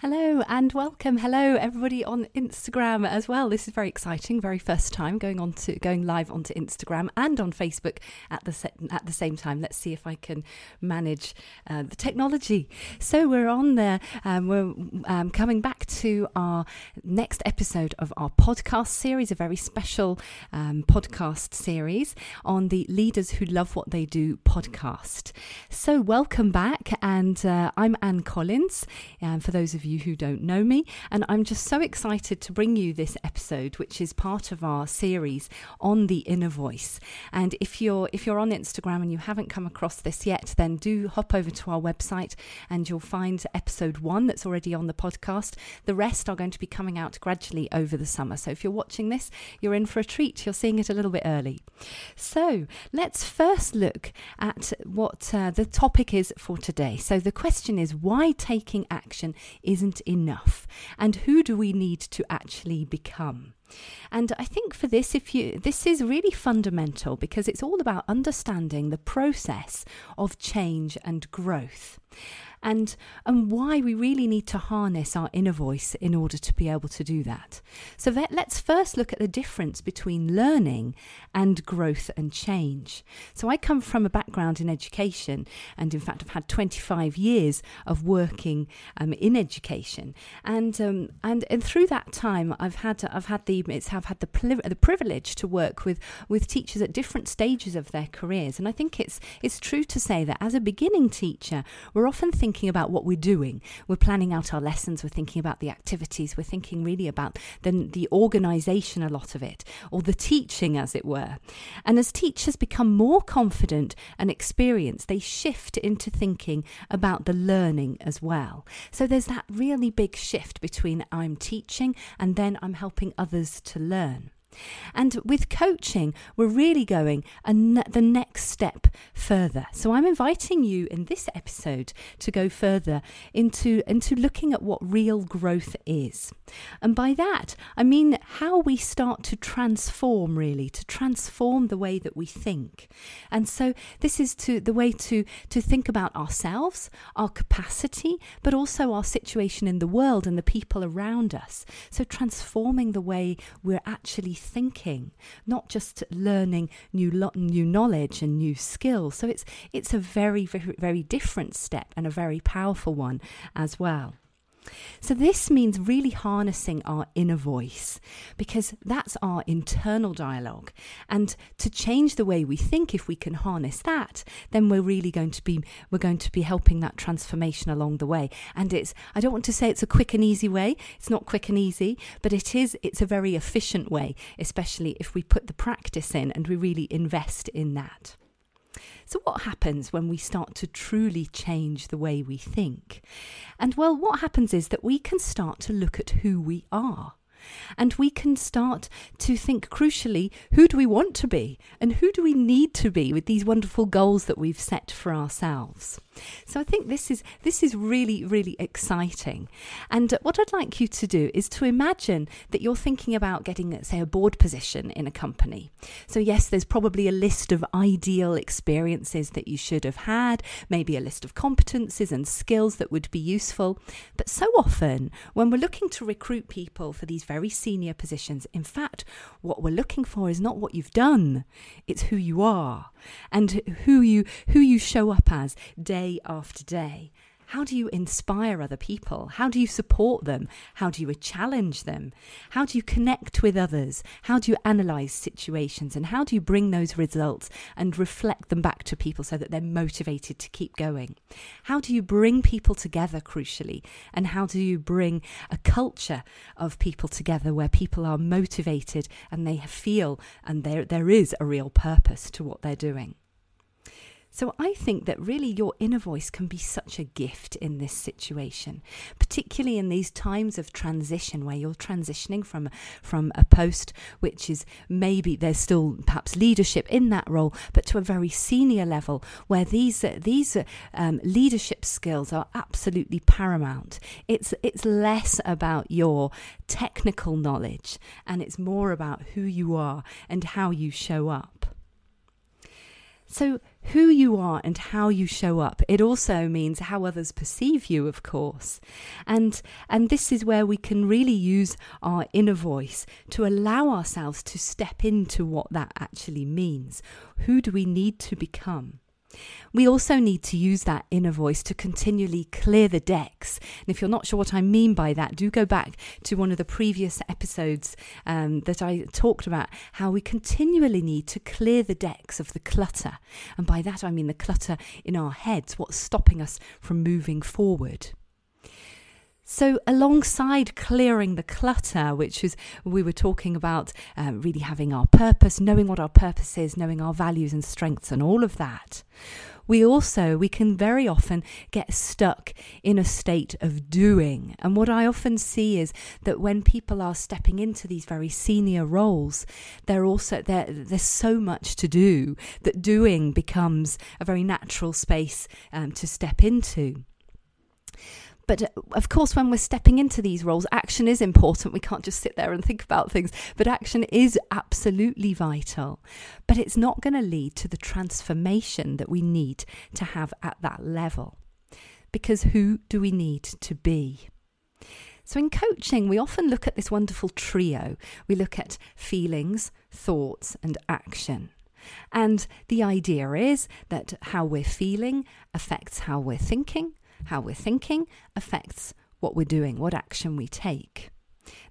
Hello and welcome. Hello everybody on Instagram as well. This is very exciting. Very first time going on to going live onto Instagram and on Facebook at the se- at the same time. Let's see if I can manage uh, the technology. So we're on there. Um, we're um, coming back to our next episode of our podcast series, a very special um, podcast series on the Leaders Who Love What They Do podcast. So welcome back, and uh, I'm Anne Collins. Um, for those of you who don't know me. And I'm just so excited to bring you this episode, which is part of our series on the inner voice. And if you're if you're on Instagram and you haven't come across this yet, then do hop over to our website and you'll find episode one that's already on the podcast. The rest are going to be coming out gradually over the summer. So if you're watching this, you're in for a treat. You're seeing it a little bit early. So let's first look at what uh, the topic is for today. So the question is why taking action is isn't enough? And who do we need to actually become? And I think for this, if you this is really fundamental because it's all about understanding the process of change and growth and and why we really need to harness our inner voice in order to be able to do that. So that, let's first look at the difference between learning and growth and change. So I come from a background in education, and in fact I've had 25 years of working um, in education, and um, and and through that time I've had I've had the it's have had the the privilege to work with with teachers at different stages of their careers, and I think it's it's true to say that as a beginning teacher we're often thinking thinking about what we're doing. We're planning out our lessons. We're thinking about the activities. We're thinking really about the, the organisation, a lot of it, or the teaching, as it were. And as teachers become more confident and experienced, they shift into thinking about the learning as well. So there's that really big shift between I'm teaching and then I'm helping others to learn. And with coaching, we're really going the next step further. So I'm inviting you in this episode to go further into, into looking at what real growth is. And by that, I mean how we start to transform, really, to transform the way that we think. And so this is to the way to, to think about ourselves, our capacity, but also our situation in the world and the people around us. So transforming the way we're actually thinking, not just learning new lo- new knowledge and new skills. So it's it's a very very very different step and a very powerful one as well. So, this means really harnessing our inner voice because that's our internal dialogue. And to change the way we think, if we can harness that, then we're really going to be we're going to be helping that transformation along the way. And it's I don't want to say it's a quick and easy way. It's not quick and easy, but it is it's a very efficient way, especially if we put the practice in and we really invest in that. So, what happens when we start to truly change the way we think? And well, what happens is that we can start to look at who we are. And we can start to think crucially who do we want to be and who do we need to be with these wonderful goals that we've set for ourselves. So I think this is this is really really exciting. And uh, what I'd like you to do is to imagine that you're thinking about getting say a board position in a company. So yes, there's probably a list of ideal experiences that you should have had, maybe a list of competencies and skills that would be useful. But so often when we're looking to recruit people for these very senior positions, in fact, what we're looking for is not what you've done, it's who you are and who you who you show up as day after day. How do you inspire other people? How do you support them? How do you challenge them? How do you connect with others? How do you analyze situations? And how do you bring those results and reflect them back to people so that they're motivated to keep going? How do you bring people together, crucially? And how do you bring a culture of people together where people are motivated and they feel and there, there is a real purpose to what they're doing? So I think that really your inner voice can be such a gift in this situation, particularly in these times of transition where you're transitioning from from a post which is maybe there's still perhaps leadership in that role, but to a very senior level where these these um, leadership skills are absolutely paramount. It's it's less about your technical knowledge and it's more about who you are and how you show up. So, who you are and how you show up. It also means how others perceive you, of course. And and this is where we can really use our inner voice to allow ourselves to step into what that actually means. Who do we need to become? We also need to use that inner voice to continually clear the decks. And if you're not sure what I mean by that, do go back to one of the previous episodes um, that I talked about how we continually need to clear the decks of the clutter. And by that, I mean the clutter in our heads, what's stopping us from moving forward. So, alongside clearing the clutter, which is we were talking about, uh, really having our purpose, knowing what our purpose is, knowing our values and strengths, and all of that, we also we can very often get stuck in a state of doing. And what I often see is that when people are stepping into these very senior roles, they're also there. There's so much to do that doing becomes a very natural space um, to step into. But uh, of course, when we're stepping into these roles, action is important. We can't just sit there and think about things, but action is absolutely vital. But it's not going to lead to the transformation that we need to have at that level. Because who do we need to be? So, in coaching, we often look at this wonderful trio. We look at feelings, thoughts, and action. And the idea is that how we're feeling affects how we're thinking, how we're thinking affects what we're doing, what action we take.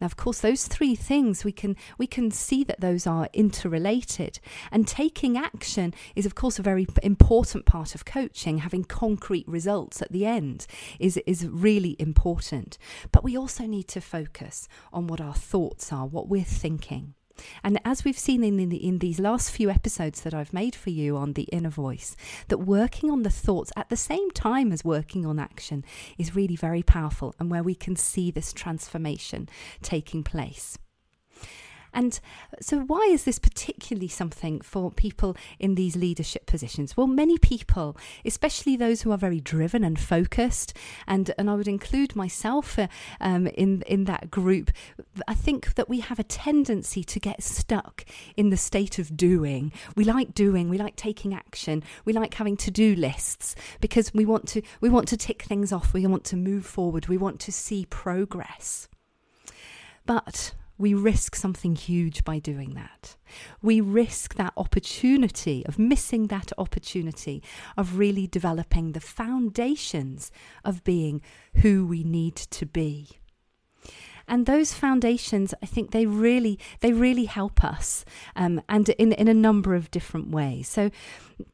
Now, of course, those three things we can we can see that those are interrelated, and taking action is, of course, a very important part of coaching. Having concrete results at the end is is really important. But we also need to focus on what our thoughts are, what we're thinking. And as we've seen in, the, in these last few episodes that I've made for you on the inner voice, that working on the thoughts at the same time as working on action is really very powerful and where we can see this transformation taking place. And so, why is this particularly something for people in these leadership positions? Well, many people, especially those who are very driven and focused, and, and I would include myself uh, um, in, in that group, I think that we have a tendency to get stuck in the state of doing. We like doing, we like taking action, we like having to do lists because we want to, we want to tick things off, we want to move forward, we want to see progress. But we risk something huge by doing that. We risk that opportunity of missing that opportunity of really developing the foundations of being who we need to be and those foundations i think they really they really help us um, and in, in a number of different ways so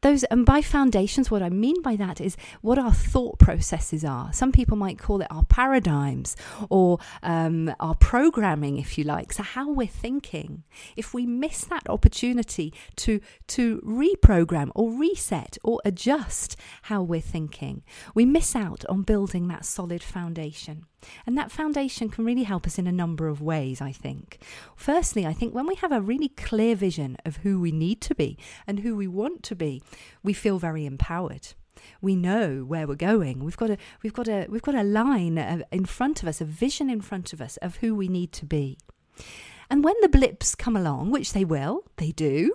those and by foundations what i mean by that is what our thought processes are. Some people might call it our paradigms or um, our programming if you like. So how we're thinking. If we miss that opportunity to to reprogram or reset or adjust how we're thinking we miss out on building that solid foundation. And that foundation can really help us in a number of ways, I think. Firstly, I think when we have a really clear vision of who we need to be and who we want to be, we feel very empowered we know where we're going. We've got a we've got a we've got a line in front of us, a vision in front of us of who we need to be. And when the blips come along, which they will, they do.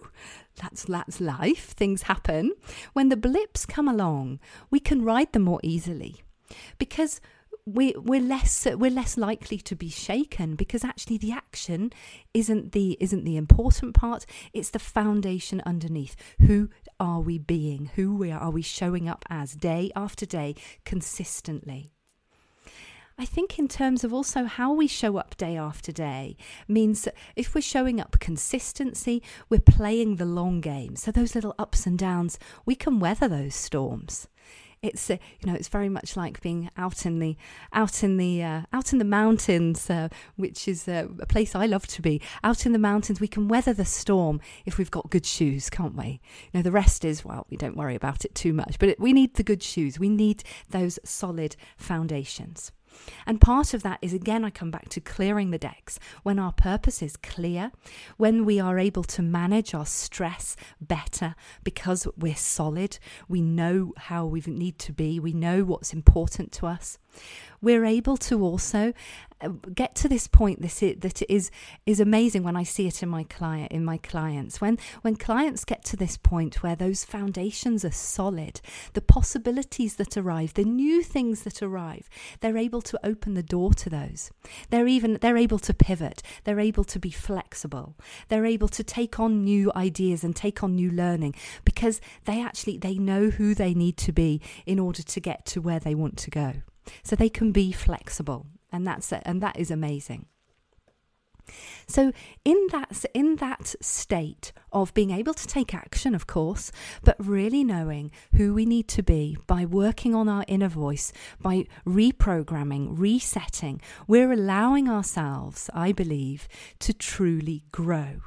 That's that's life. Things happen. When the blips come along, we can ride them more easily because we we're less we're less likely to be shaken because actually the action isn't the isn't the important part it's the foundation underneath who are we being? Who we are, are we showing up as day after day consistently? I think, in terms of also how we show up day after day, means that if we're showing up consistency, we're playing the long game. So, those little ups and downs, we can weather those storms it's uh, you know it's very much like being out in the out in the uh, out in the mountains, uh, which is uh, a place I love to be. Out in the mountains, we can weather the storm if we've got good shoes, can't we? You know, the rest is well, we don't worry about it too much, but it, we need the good shoes. We need those solid foundations. And part of that is again, I come back to clearing the decks. When our purpose is clear, when we are able to manage our stress better because we're solid, we know how we need to be, we know what's important to us. We're able to also uh, get to this point this is, that is is amazing when I see it in my client in my clients. When when clients get to this point where those foundations are solid the possibilities that arrive the new things that arrive they're able to open the door to those. They're even they're able to pivot. They're able to be flexible. They're able to take on new ideas and take on new learning because they actually they know who they need to be in order to get to where they want to go so they can be flexible and that's and that is amazing. So in that in that state of being able to take action of course but really knowing who we need to be by working on our inner voice by reprogramming resetting we're allowing ourselves i believe to truly grow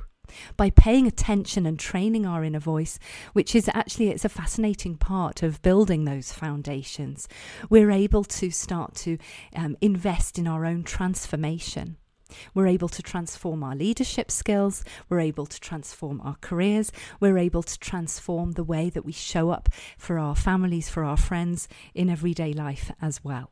by paying attention and training our inner voice which is actually it's a fascinating part of building those foundations we're able to start to um, invest in our own transformation we're able to transform our leadership skills. We're able to transform our careers. We're able to transform the way that we show up for our families, for our friends in everyday life as well.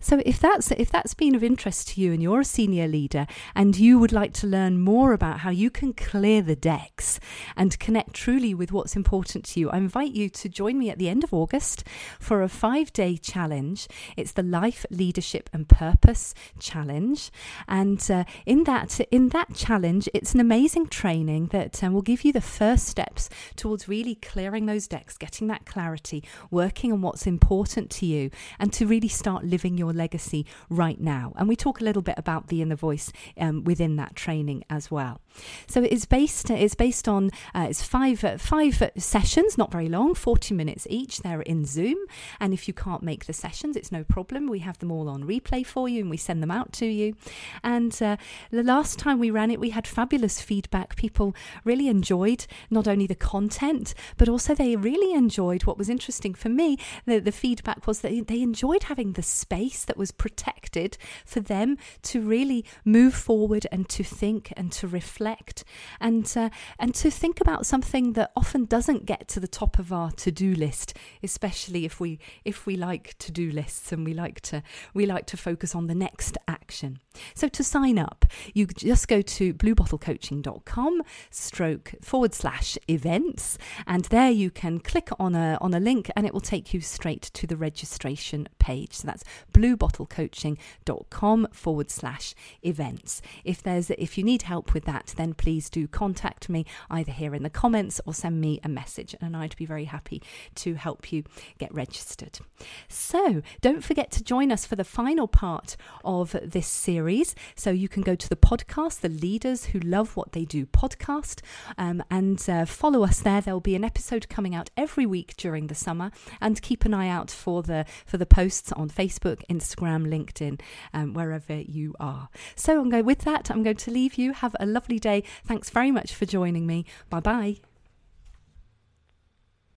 So if that's if that's been of interest to you and you're a senior leader and you would like to learn more about how you can clear the decks and connect truly with what's important to you, I invite you to join me at the end of August for a 5-day challenge. It's the Life Leadership and Purpose Challenge and uh, in that in that challenge it's an amazing training that um, will give you the first steps towards really clearing those decks, getting that clarity, working on what's important to you and to really start living your legacy right now. And we talk a little bit about the inner voice um, within that training as well. So it's based it's based on uh, it's five uh, five sessions, not very long, forty minutes each. They're in Zoom, and if you can't make the sessions, it's no problem. We have them all on replay for you, and we send them out to you. And uh, the last time we ran it, we had fabulous feedback. People really enjoyed not only the content, but also they really enjoyed what was interesting for me. The, the feedback was that they enjoyed having the space that was protected for them to really move forward and to think and to reflect and uh, and to think about something that often doesn't get to the top of our to-do list especially if we if we like to-do lists and we like to we like to focus on the next action so to sign up you just go to bluebottlecoaching.com stroke forward slash events and there you can click on a on a link and it will take you straight to the registration page so that's bluebottlecoaching.com forward slash events. If there's if you need help with that, then please do contact me either here in the comments or send me a message, and I'd be very happy to help you get registered. So don't forget to join us for the final part of this series. So you can go to the podcast, the Leaders Who Love What They Do podcast, um, and uh, follow us there. There'll be an episode coming out every week during the summer, and keep an eye out for the for the posts on Facebook, Instagram LinkedIn, um, wherever you are. So I'm going with that. I'm going to leave you. Have a lovely day. Thanks very much for joining me. Bye bye.